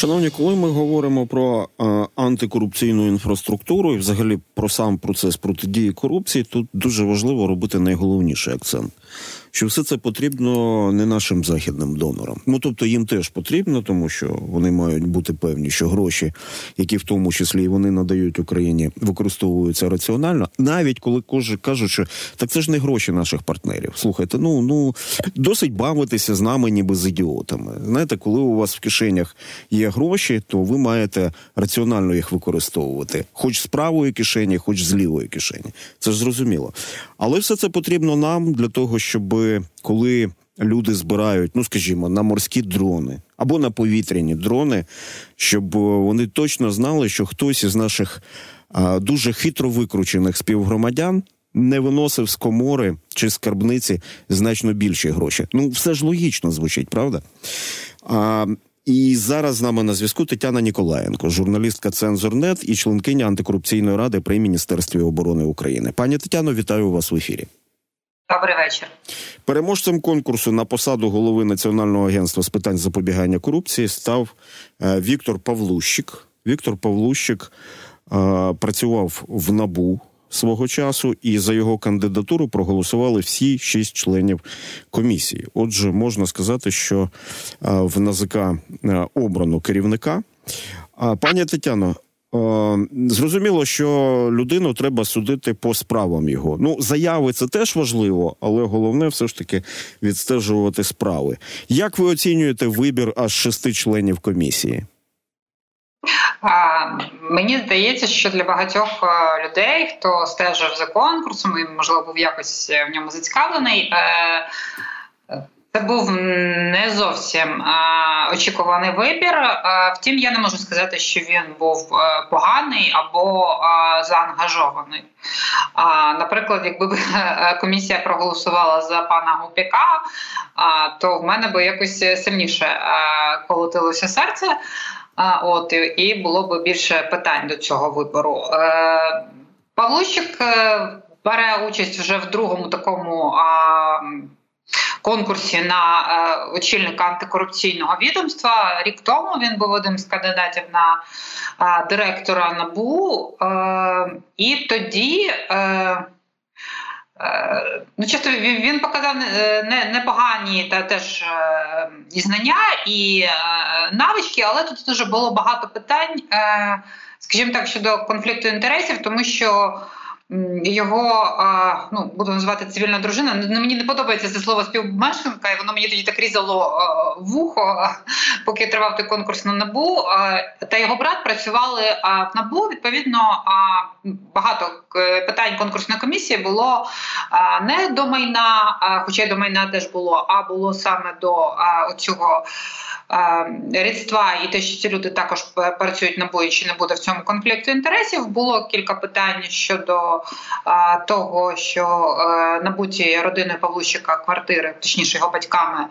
Шановні, коли ми говоримо про е, антикорупційну інфраструктуру і взагалі про сам процес протидії корупції, тут дуже важливо робити найголовніший акцент що все це потрібно не нашим західним донорам. Ну тобто їм теж потрібно, тому що вони мають бути певні, що гроші, які в тому числі вони надають Україні, використовуються раціонально, навіть коли кожен кажуть, що так це ж не гроші наших партнерів. Слухайте, ну ну досить бавитися з нами, ніби з ідіотами. Знаєте, коли у вас в кишенях є гроші, то ви маєте раціонально їх використовувати, хоч з правої кишені, хоч з лівої кишені. Це ж зрозуміло. Але все це потрібно нам для того, щоб коли люди збирають, ну скажімо, на морські дрони або на повітряні дрони, щоб вони точно знали, що хтось із наших дуже хитро викручених співгромадян. Не виносив з комори чи скарбниці значно більші гроші. Ну, все ж логічно звучить, правда? А, І зараз з нами на зв'язку Тетяна Ніколаєнко, журналістка Цензорнет і членкиня антикорупційної ради при міністерстві оборони України. Пані Тетяно, вітаю вас в ефірі. Добрий вечір. Переможцем конкурсу на посаду голови Національного агентства з питань запобігання корупції став е, Віктор Павлущик. Віктор Павлущик е, працював в набу свого часу, і за його кандидатуру проголосували всі шість членів комісії. Отже, можна сказати, що е, в НАЗК обрано керівника. Пані Тетяно, зрозуміло, що людину треба судити по справам його. Ну, заяви це теж важливо, але головне все ж таки відстежувати справи. Як ви оцінюєте вибір аж шести членів комісії? Мені здається, що для багатьох е, людей, хто стежив за конкурсом і можливо був якось в ньому зацікавлений. Е, це був не зовсім а, очікуваний вибір. А, втім, я не можу сказати, що він був а, поганий або а, заангажований. А, Наприклад, якби комісія проголосувала за пана Гупіка, а, то в мене би якось сильніше а, колотилося серце. А, От і було б більше питань до цього вибору. Е, Павлущик е, бере участь вже в другому такому. А, конкурсі на е, очільника антикорупційного відомства. Рік тому він був одним з кандидатів на е, директора набу, е, і тоді. Ну, часто він показав непогані та теж і знання і навички, але тут дуже було багато питань, скажімо так, щодо конфлікту інтересів, тому що його ну буду називати цивільна дружина. Мені не подобається це слово співмешканка, і воно мені тоді так різало вухо, поки тривав той конкурс на набу. Та його брат працювали в набу. Відповідно, багато питань конкурсної комісії було не до майна, хоча й до майна теж було, а було саме до цього. Рідства і те, що ці люди також працюють на бої, чи не буде в цьому конфлікту інтересів. Було кілька питань щодо того, що набуті родиною Павлущика квартири, точніше його батьками,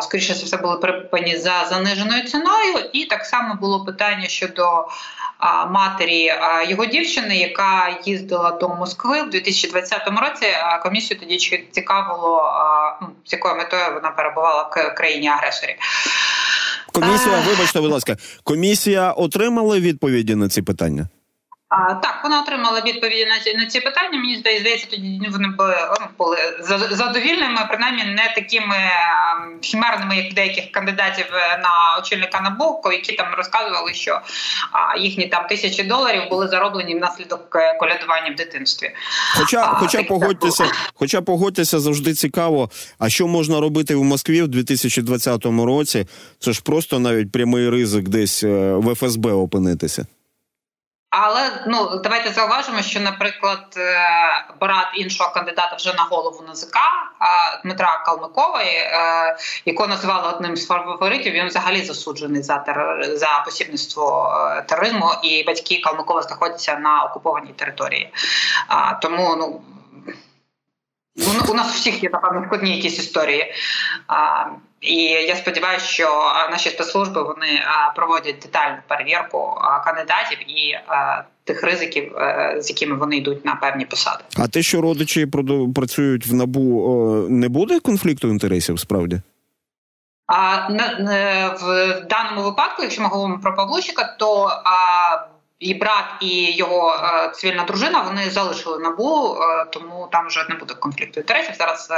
скоріше за все були припані за заниженою ціною. І так само було питання щодо матері його дівчини, яка їздила до Москви в 2020 році. Комісію тоді цікавило, ну, з якою метою вона перебувала в країні агресорі. Комісія, вибачте, будь ласка, комісія отримала відповіді на ці питання. А, Так, вона отримала відповіді на ці на ці питання. Мені здається, тоді вони були, ну, були задовільними, принаймні не такими хімерними, як деяких кандидатів е, на очільника НАБУ, які там розказували, що а, їхні там тисячі доларів були зароблені внаслідок е, колядування в дитинстві. Хоча, а, хоча погодьтеся, хоча погодьтеся, завжди цікаво. А що можна робити в Москві в 2020 році? Це ж просто навіть прямий ризик десь е, в ФСБ опинитися. Але ну давайте зауважимо, що, наприклад, е, брат іншого кандидата вже на голову НАЗК Дмитра Калмикової, е, якого називали одним з фаворитів, він взагалі засуджений за терор за посібництво е, тероризму, і батьки Калмикова знаходяться на окупованій території. Тому ну. У нас у всіх є напевно складні якісь історії. І я сподіваюся, що наші спецслужби вони проводять детальну перевірку кандидатів і тих ризиків, е, з якими вони йдуть на певні посади. А те, що родичі працюють в набу, не буде конфлікту інтересів справді? А в даному випадку, якщо ми говоримо про Павлучика, то і брат, і його цивільна дружина вони залишили набу, тому там вже не буде конфлікту інтересів. Зараз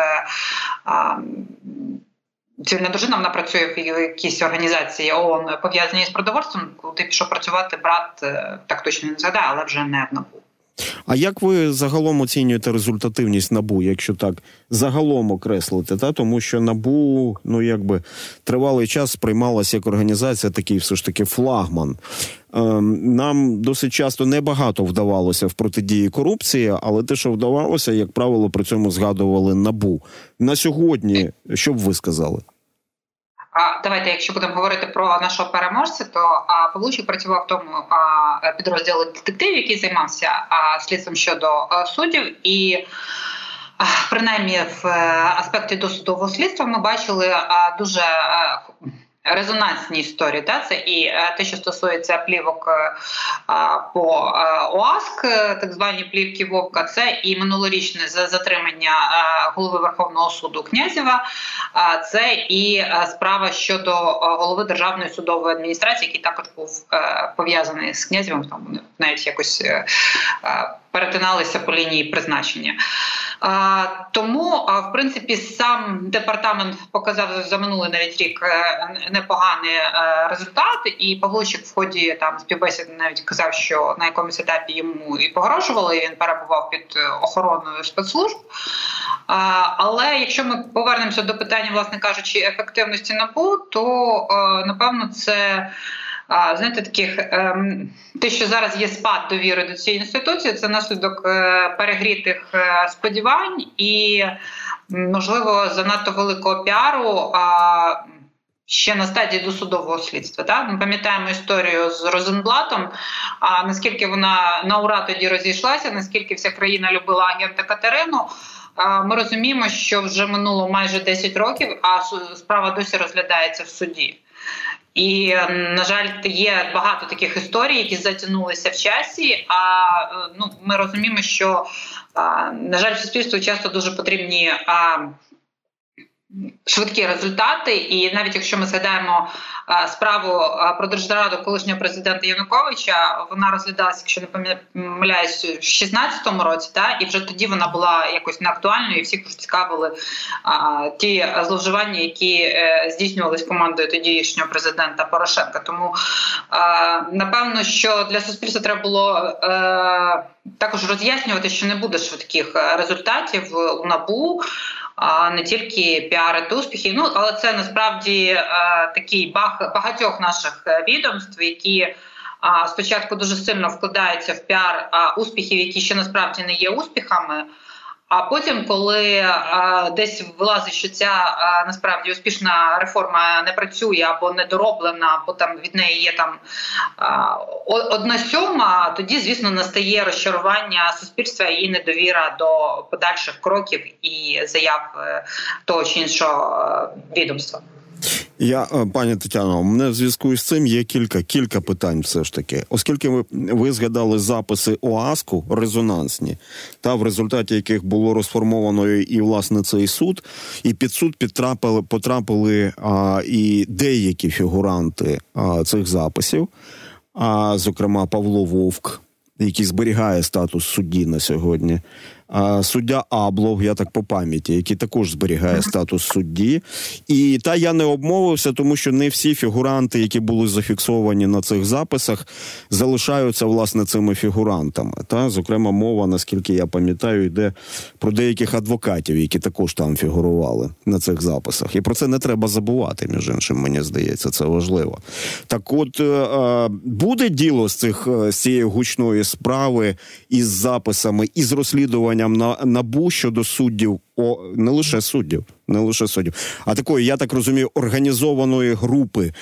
цивільна дружина вона працює в якійсь організації ООН пов'язаній з продовольством, куди пішов працювати брат, е, так точно не згадає, але вже не в НАБУ. А як ви загалом оцінюєте результативність набу, якщо так загалом окреслити? Та тому що набу, ну якби тривалий час сприймалася як організація, такий все ж таки флагман. Ем, нам досить часто небагато вдавалося в протидії корупції, але те, що вдавалося, як правило, при цьому згадували набу на сьогодні. Що б ви сказали? А давайте, якщо будемо говорити про нашого переможця, то а, Павлучик працював в тому а, підрозділі детективів, який займався а, слідством щодо а, суддів і. Принаймні в е, аспекті досудового слідства ми бачили дуже резонансні історії. Та це і е, те, що стосується плівок е, по е, ОАСК, так звані плівки Вовка, це і минулорічне затримання голови Верховного суду Князєва, це і справа щодо голови Державної судової адміністрації, який також був пов'язаний з князєвим. Там навіть якось перетиналися по лінії призначення. Тому, в принципі, сам департамент показав за минулий навіть рік е, непоганий е, результат, і Павлучик в ході там співбесіди навіть казав, що на якомусь етапі йому і погрожували. і Він перебував під охороною спецслужб. Але якщо ми повернемося до питання, власне кажучи, ефективності НАБУ, то е, напевно це знаєте, таких ем, те, що зараз є спад довіри до цієї інституції, це наслідок е, перегрітих е, сподівань і, можливо, занадто великого піару. Ще на стадії досудового слідства. Так? Ми пам'ятаємо історію з Розенблатом. А наскільки вона на ура тоді розійшлася, наскільки вся країна любила агента Катерину. Ми розуміємо, що вже минуло майже 10 років, а справа досі розглядається в суді. І на жаль, є багато таких історій, які затягнулися в часі. А ну ми розуміємо, що на жаль, суспільству часто дуже потрібні швидкі результати, і навіть якщо ми згадаємо справу про держраду колишнього президента Януковича, вона розглядалася, якщо не помиляюсь, в 16-му році, та і вже тоді вона була якось неактуальною, і всіх цікавили а, ті зловживання, які е, здійснювалися командою тодішнього президента Порошенка. Тому а, напевно, що для суспільства треба було. Е, також роз'яснювати, що не буде швидких результатів у НАБУ не тільки піарити успіхи. Ну але це насправді такий такий багатьох наших е, відомств, які спочатку дуже сильно вкладаються в піар успіхів, які ще насправді не є успіхами. А потім, коли а, десь вилазить, що ця а, насправді успішна реформа не працює або недороблена, бо там від неї є там а, одна сьома, тоді звісно настає розчарування суспільства і недовіра до подальших кроків і заяв е, того чи іншого е, відомства. Я е, пані Тетяно, мене в зв'язку з цим є кілька кілька питань, все ж таки, оскільки ви ви згадали записи ОАСКу резонансні, та в результаті яких було розформовано і власне цей суд, і під суд підтрапили потрапили а, і деякі фігуранти а, цих записів, а зокрема Павло Вовк, який зберігає статус судді на сьогодні суддя Аблов, я так по пам'яті, який також зберігає статус судді. І та я не обмовився, тому що не всі фігуранти, які були зафіксовані на цих записах, залишаються власне цими фігурантами. Та, Зокрема, мова, наскільки я пам'ятаю, йде про деяких адвокатів, які також там фігурували на цих записах. І про це не треба забувати, між іншим, мені здається, це важливо. Так, от е, буде діло з цих е, з цієї гучної справи із записами, із розслідуванням розслідуванням на набу щодо суддів, о не лише суддів, не лише суддів, а такої, я так розумію, організованої групи.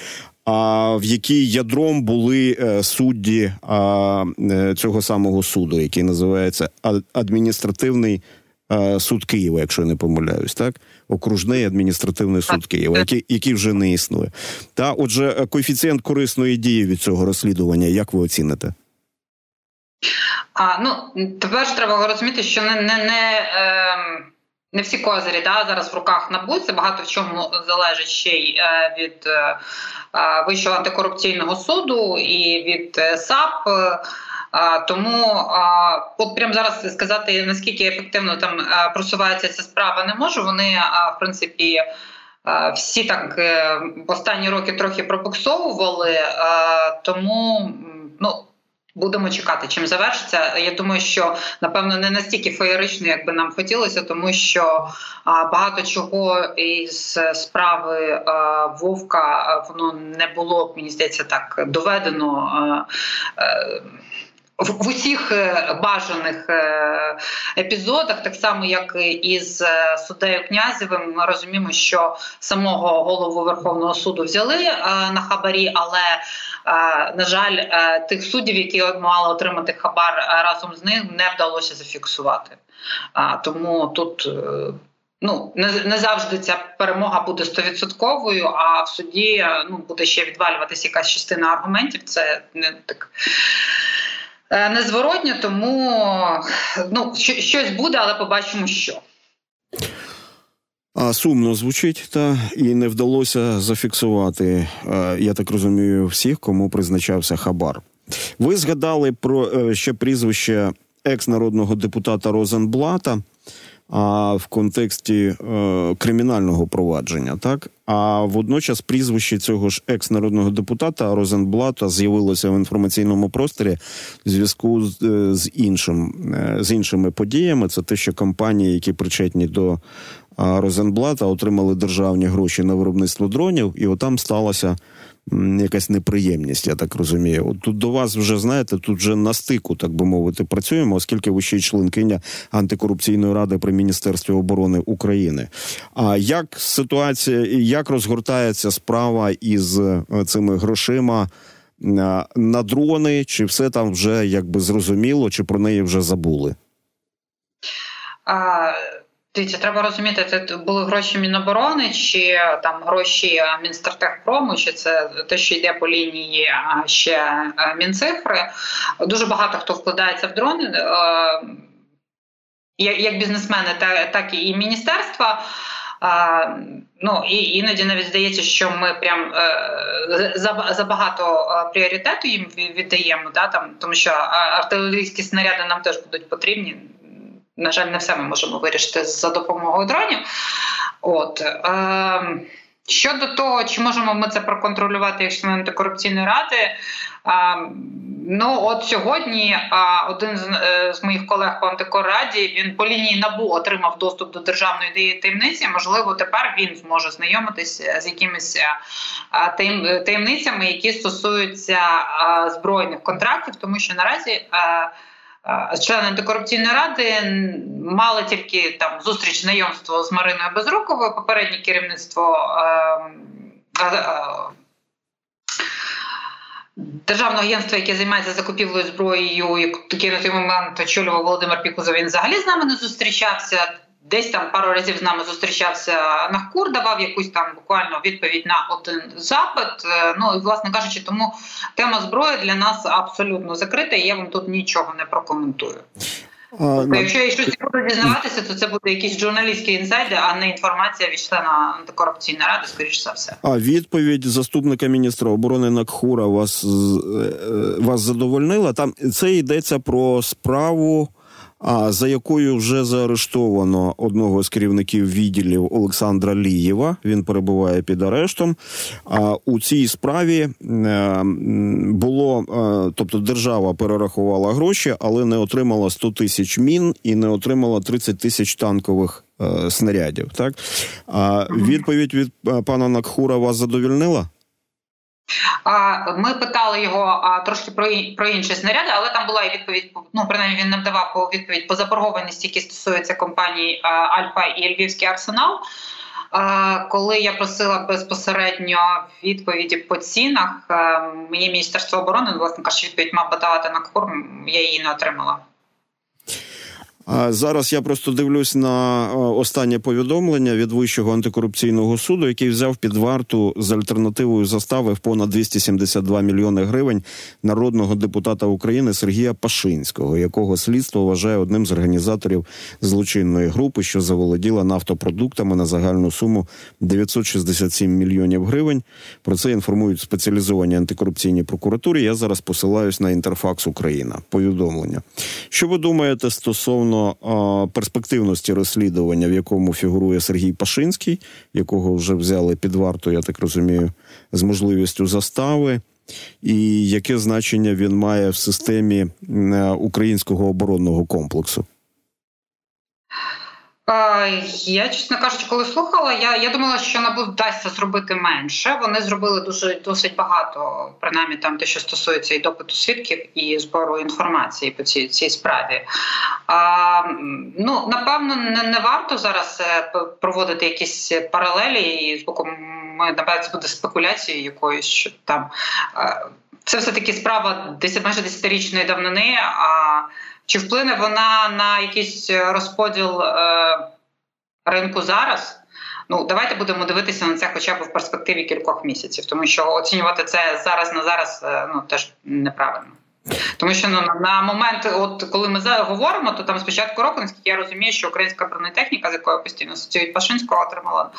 А в якій ядром були е, судді а, е, цього самого суду, який називається адміністративний е, суд Києва, якщо я не помиляюсь, так окружний адміністративний суд Києва, який який вже не існує. Та отже, коефіцієнт корисної дії від цього розслідування, як ви оціните? А ну тепер треба розуміти, що не не, не е, не всі козирі да, зараз в руках НАБУ, це багато в чому залежить ще й е, від е, е, Вищого антикорупційного суду і від САП. Тому от прямо зараз сказати наскільки ефективно там просувається ця справа, не можу. Вони в принципі. Всі так в останні роки трохи пробуксовували, тому ну Будемо чекати, чим завершиться. Я думаю, що напевно не настільки феєрично, як би нам хотілося, тому що багато чого із справи Вовка воно не було мені здається так доведено. А, в усіх е, бажаних е, епізодах, так само як і з е, суддею князевим, ми розуміємо, що самого голову Верховного суду взяли на хабарі, але на жаль, тих суддів, які мали отримати хабар разом з ним, не вдалося зафіксувати. Тому тут. Ну не завжди ця перемога буде стовідсотковою, а в суді ну буде ще відвалюватися якась частина аргументів. Це не так Е, незворотньо, тому ну, щось буде, але побачимо, що. А сумно звучить, та і не вдалося зафіксувати, е, я так розумію, всіх, кому призначався Хабар. Ви згадали про е, ще прізвище екс-народного депутата Розенблата а в контексті е, кримінального провадження, так а водночас прізвище цього ж екс-народного депутата Розенблата з'явилося в інформаційному просторі в зв'язку з, іншим з іншими подіями. Це те, що компанії, які причетні до Розенблата, отримали державні гроші на виробництво дронів, і отам сталося якась неприємність, я так розумію. От тут до вас вже знаєте, тут вже на стику, так би мовити, працюємо, оскільки ви ще й членкиня антикорупційної ради при міністерстві оборони України. А як ситуація, як розгортається справа із е, цими грошима? На дрони, чи все там вже якби зрозуміло, чи про неї вже забули? А, Дивіться, треба розуміти, це були гроші Міноборони чи там гроші Мінстратегпрому, чи це те, що йде по лінії ще Мінцифри. Дуже багато хто вкладається в дрони, е, як бізнесмени, так і міністерства. Ну і іноді навіть здається, що ми прям е, забагато пріоритету їм віддаємо, да там тому що артилерійські снаряди нам теж будуть потрібні на жаль, не все ми можемо вирішити за допомогою дронів. От е, щодо того, чи можемо ми це проконтролювати як члени антикорупційної ради. Е, ну от сьогодні е, один з, е, з моїх колег по антикорраді він по лінії набу отримав доступ до державної таємниці. Можливо, тепер він зможе знайомитися з якимись е, таємницями, які стосуються е, збройних контрактів, тому що наразі. Члени антикорупційної ради мали тільки там зустріч знайомство з Мариною Безруковою, попереднє керівництво е, е, державного агентства, яке займається закупівлею зброєю, яке на той момент очолював Володимир Пікузов, він взагалі з нами не зустрічався. Десь там пару разів з нами зустрічався Нахкур, давав якусь там буквально відповідь на один запит. Е, ну і власне кажучи, тому тема зброї для нас абсолютно закрита, і я вам тут нічого не прокоментую. А, тобто, Якщо я щось буду дізнаватися, то це буде якісь журналістські інсайди, а не інформація від члена антикорупційної ради, скоріш за все. А відповідь заступника міністра оборони Накхура вас е, е, вас задовольнила? Там це йдеться про справу за якою вже заарештовано одного з керівників відділів Олександра Лієва. Він перебуває під арештом. А у цій справі е, було, е, тобто держава перерахувала гроші, але не отримала 100 тисяч мін і не отримала 30 тисяч танкових е, снарядів. Так а відповідь від пана Накхура вас задовільнила? Ми питали його трошки про інші снаряди, але там була і відповідь. Ну принаймні він нам давав відповідь по заборгованості, які стосуються компаній Альфа і Львівський арсенал. Коли я просила безпосередньо відповіді по цінах, мені міністерство оборони власне кажучи, відповідь мав подавати на корм, я її не отримала. Зараз я просто дивлюсь на останнє повідомлення від Вищого антикорупційного суду, який взяв під варту з альтернативою застави в понад 272 мільйони гривень народного депутата України Сергія Пашинського, якого слідство вважає одним з організаторів злочинної групи, що заволоділа нафтопродуктами на загальну суму 967 мільйонів гривень. Про це інформують спеціалізовані антикорупційні прокуратури. Я зараз посилаюсь на інтерфакс Україна. Повідомлення. Що ви думаєте стосовно? Стосовно перспективності розслідування, в якому фігурує Сергій Пашинський, якого вже взяли під варту, я так розумію, з можливістю застави, і яке значення він має в системі українського оборонного комплексу? Я, чесно кажучи, коли слухала, я я думала, що НАБУ вдасться зробити менше. Вони зробили дуже досить багато, принаймні там те, що стосується і допиту свідків, і збору інформації по цій цій справі. А, Ну напевно, не, не варто зараз е, проводити якісь паралелі, і з боку напевно, це буде спекуляцією якоюсь що там. Е, це все таки справа 10, майже десятирічної давнини. А чи вплине вона на якийсь розподіл е, ринку зараз? Ну, давайте будемо дивитися на це, хоча б в перспективі кількох місяців, тому що оцінювати це зараз на зараз е, ну теж неправильно. Тому що ну на момент, от коли ми говоримо, то там спочатку року, наскільки я розумію, що українська бронетехніка, з якою постійно асоціюють Пашинського, отримала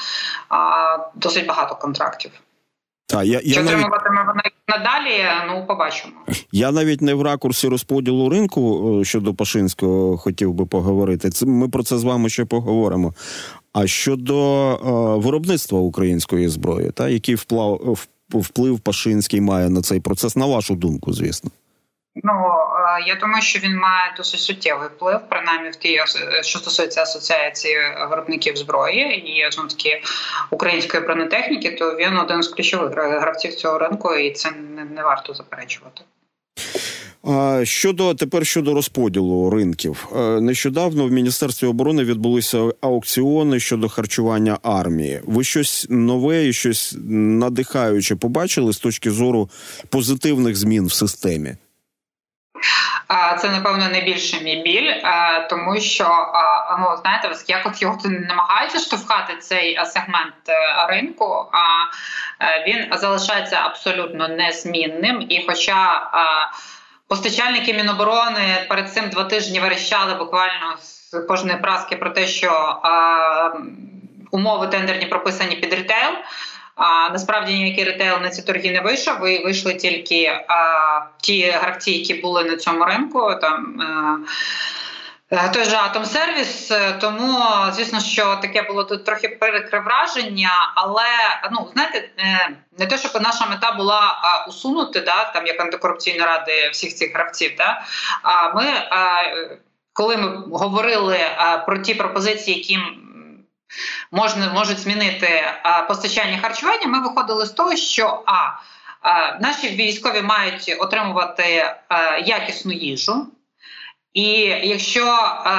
а, досить багато контрактів. Та, я, я навіть... вона надалі? Ну побачимо. Я навіть не в ракурсі розподілу ринку е, щодо Пашинського хотів би поговорити. Це ми про це з вами ще поговоримо. А щодо е, виробництва української зброї, та який вплав вплив Пашинський має на цей процес, на вашу думку, звісно. Ну я думаю, що він має досить суттєвий вплив, принаймні в тій що стосується асоціації виробників зброї і знову таки української бронетехніки, то він один з ключових гравців цього ринку, і це не, не варто заперечувати. Щодо тепер щодо розподілу ринків, нещодавно в міністерстві оборони відбулися аукціони щодо харчування армії. Ви щось нове і щось надихаюче побачили з точки зору позитивних змін в системі? Це напевно найбільше мій біль, тому що ну знаєте, якось його намагаються штовхати цей сегмент е, ринку, а е, він залишається абсолютно незмінним. І, хоча постачальники Міноборони перед цим два тижні верещали буквально з кожної праски про те, що умови тендерні прописані під ретейл. А насправді ніякий ретейл на ці торги не вийшов. Ви вийшли тільки а, ті гравці, які були на цьому ринку. Там а, е, е, той же Атомсервіс, тому звісно, що таке було тут трохи перекре враження, але ну знаєте, е, не те, щоб наша мета була усунути да там як антикорупційна ради всіх цих гравців. Да, а ми, коли ми говорили про ті пропозиції, які можна можуть змінити а, постачання харчування. Ми виходили з того, що а, а наші військові мають отримувати а, якісну їжу. І якщо е,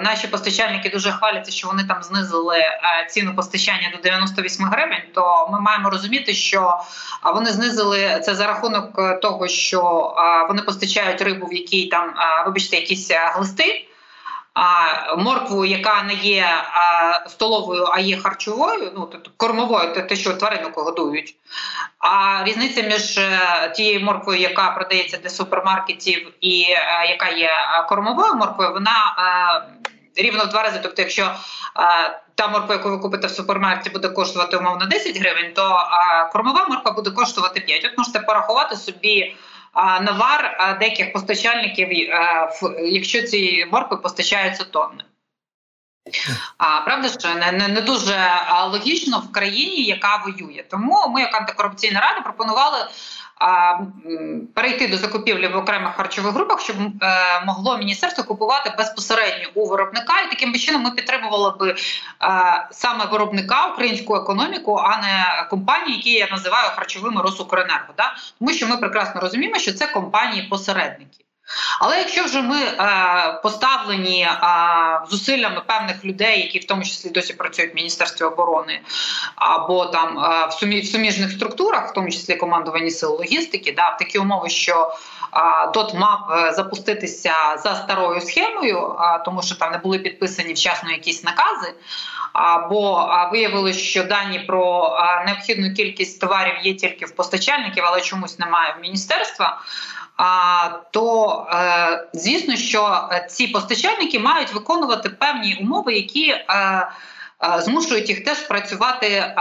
наші постачальники дуже хваляться, що вони там знизили е, ціну постачання до 98 гривень, то ми маємо розуміти, що вони знизили це за рахунок того, що е, вони постачають рибу, в якій там, е, вибачте, якісь глисти а моркву, яка не є столовою, а є харчовою, ну тобто кормовою, те, що тваринок годують. А різниця між е, тією морквою, яка продається для супермаркетів, і е, яка є кормовою морквою, вона е, рівно в два рази. Тобто, якщо та морква, яку ви купите в супермаркеті, буде коштувати умовно 10 гривень, то кормова морква буде коштувати 5. От можете порахувати собі навар деяких постачальників, якщо ці моркви постачаються тонни. А правда, що не, не не дуже логічно в країні, яка воює. Тому ми, як антикорупційна рада, пропонували перейти до закупівлі в окремих харчових групах, щоб е, могло міністерство купувати безпосередньо у виробника, і таким чином ми підтримували би е, саме виробника українську економіку, а не компанії, які я називаю харчовими Росукренерго. Да? Тому що ми прекрасно розуміємо, що це компанії-посередники. Але якщо вже ми е, поставлені е, зусиллями певних людей, які в тому числі досі працюють в міністерстві оборони, або там е, в сумі в суміжних структурах, в тому числі командувані сил логістики, да, в такі умови, що е, ДОТ мав е, запуститися за старою схемою, е, тому що там не були підписані вчасно якісь накази. Або виявилось, що дані про необхідну кількість товарів є тільки в постачальників, але чомусь немає в міністерства то е, звісно, що е, ці постачальники мають виконувати певні умови, які е, змушують їх теж працювати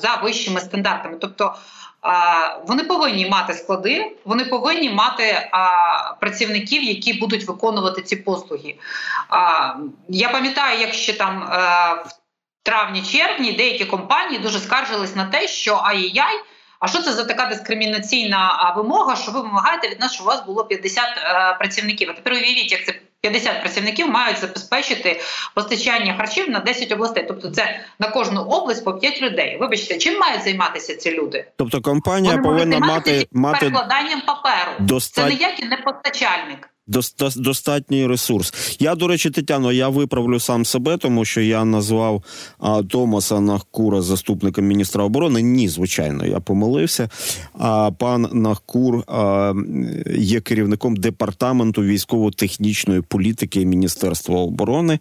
за вищими стандартами. Тобто вони повинні мати склади, вони повинні мати працівників, які будуть виконувати ці послуги. Я пам'ятаю, як ще там в травні-червні деякі компанії дуже скаржились на те, що ай-яй. А що це за така дискримінаційна вимога? Що ви вимагаєте від нас, що у вас було 50 е, працівників? А тепер уявіть, як це 50 працівників мають забезпечити постачання харчів на 10 областей. Тобто, це на кожну область по 5 людей. Вибачте, чим мають займатися ці люди? Тобто компанія Вони повинна мати мати перекладанням паперу. Достат... Це ніякий не постачальник достатній ресурс. Я, до речі, Тетяно, я виправлю сам себе, тому що я назвав а, Томаса Нахкура заступником міністра оборони. Ні, звичайно, я помилився. А пан Нахкур а, є керівником департаменту військово-технічної політики Міністерства оборони.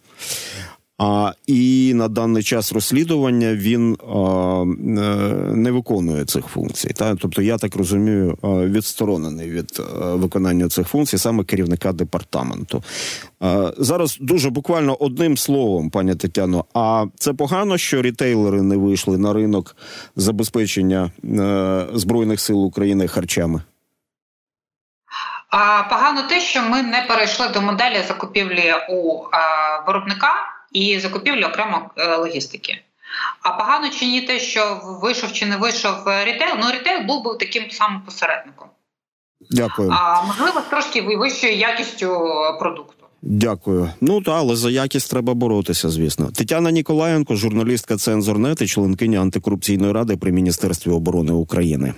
А, І на даний час розслідування він а, не виконує цих функцій. Та? Тобто, я так розумію, відсторонений від виконання цих функцій, саме керівника департаменту. А, Зараз дуже буквально одним словом, пані Тетяно. А це погано, що рітейлери не вийшли на ринок забезпечення а, е, збройних сил України харчами. А погано те, що ми не перейшли до моделі закупівлі у виробника і закупівлю окремо е, логістики. А погано чи ні те, що вийшов чи не вийшов рітейл, ну рітейл був би таким самим посередником. Дякую. А можливо, трошки вищою якістю продукту. Дякую. Ну та але за якість треба боротися, звісно. Тетяна Ніколаєнко, журналістка Цензорнет і членкиня антикорупційної ради при міністерстві оборони України.